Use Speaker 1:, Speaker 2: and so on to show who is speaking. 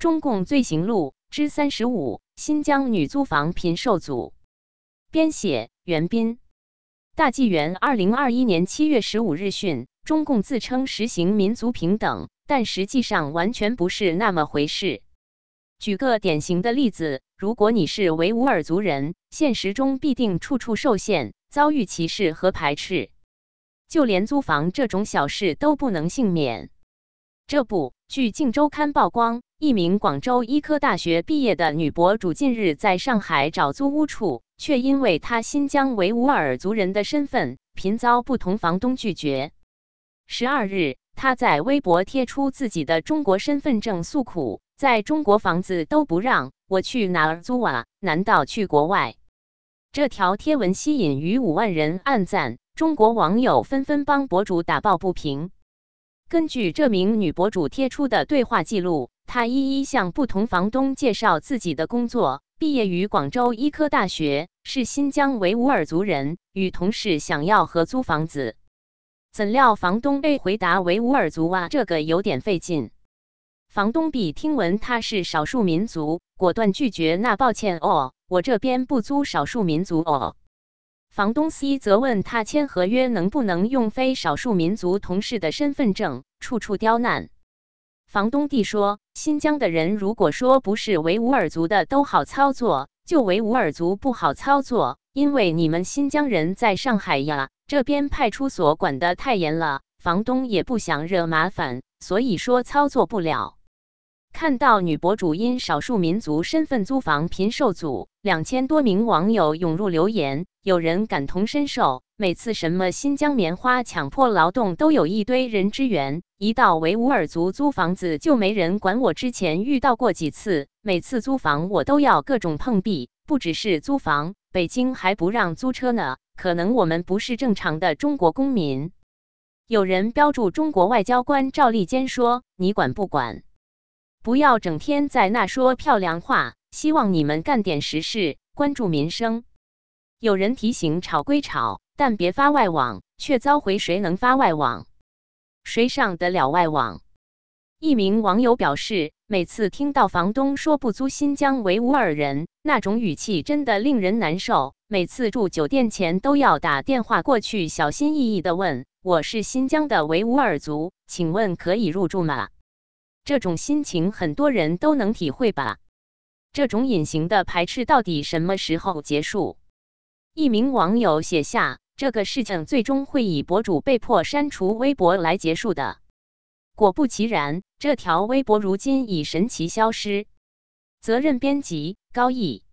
Speaker 1: 中共罪行录之三十五：新疆女租房频受阻。编写：袁斌。大纪元二零二一年七月十五日讯，中共自称实行民族平等，但实际上完全不是那么回事。举个典型的例子，如果你是维吾尔族人，现实中必定处处受限，遭遇歧视和排斥，就连租房这种小事都不能幸免。这不，据《镜周刊》曝光，一名广州医科大学毕业的女博主近日在上海找租屋处，却因为她新疆维吾尔族人的身份，频遭不同房东拒绝。十二日，她在微博贴出自己的中国身份证诉苦：“在中国房子都不让我去哪儿租啊？难道去国外？”这条贴文吸引逾五万人按赞，中国网友纷纷帮博主打抱不平。根据这名女博主贴出的对话记录，他一一向不同房东介绍自己的工作，毕业于广州医科大学，是新疆维吾尔族人，与同事想要合租房子。怎料房东 A 回答维吾尔族啊，这个有点费劲。房东 B 听闻他是少数民族，果断拒绝。那抱歉哦，我这边不租少数民族哦。房东 C 则问他签合约能不能用非少数民族同事的身份证，处处刁难。房东弟说：“新疆的人如果说不是维吾尔族的都好操作，就维吾尔族不好操作，因为你们新疆人在上海呀，这边派出所管得太严了，房东也不想惹麻烦，所以说操作不了。”看到女博主因少数民族身份租房频受阻，两千多名网友涌入留言，有人感同身受。每次什么新疆棉花强迫劳动都有一堆人支援，一到维吾尔族租房子就没人管。我之前遇到过几次，每次租房我都要各种碰壁，不只是租房，北京还不让租车呢。可能我们不是正常的中国公民。有人标注中国外交官赵立坚说：“你管不管？”不要整天在那说漂亮话，希望你们干点实事，关注民生。有人提醒吵归吵，但别发外网，却遭回谁能发外网？谁上得了外网？一名网友表示，每次听到房东说不租新疆维吾尔人，那种语气真的令人难受。每次住酒店前都要打电话过去，小心翼翼地问：“我是新疆的维吾尔族，请问可以入住吗？”这种心情很多人都能体会吧？这种隐形的排斥到底什么时候结束？一名网友写下：“这个事情最终会以博主被迫删除微博来结束的。”果不其然，这条微博如今已神奇消失。责任编辑：高毅。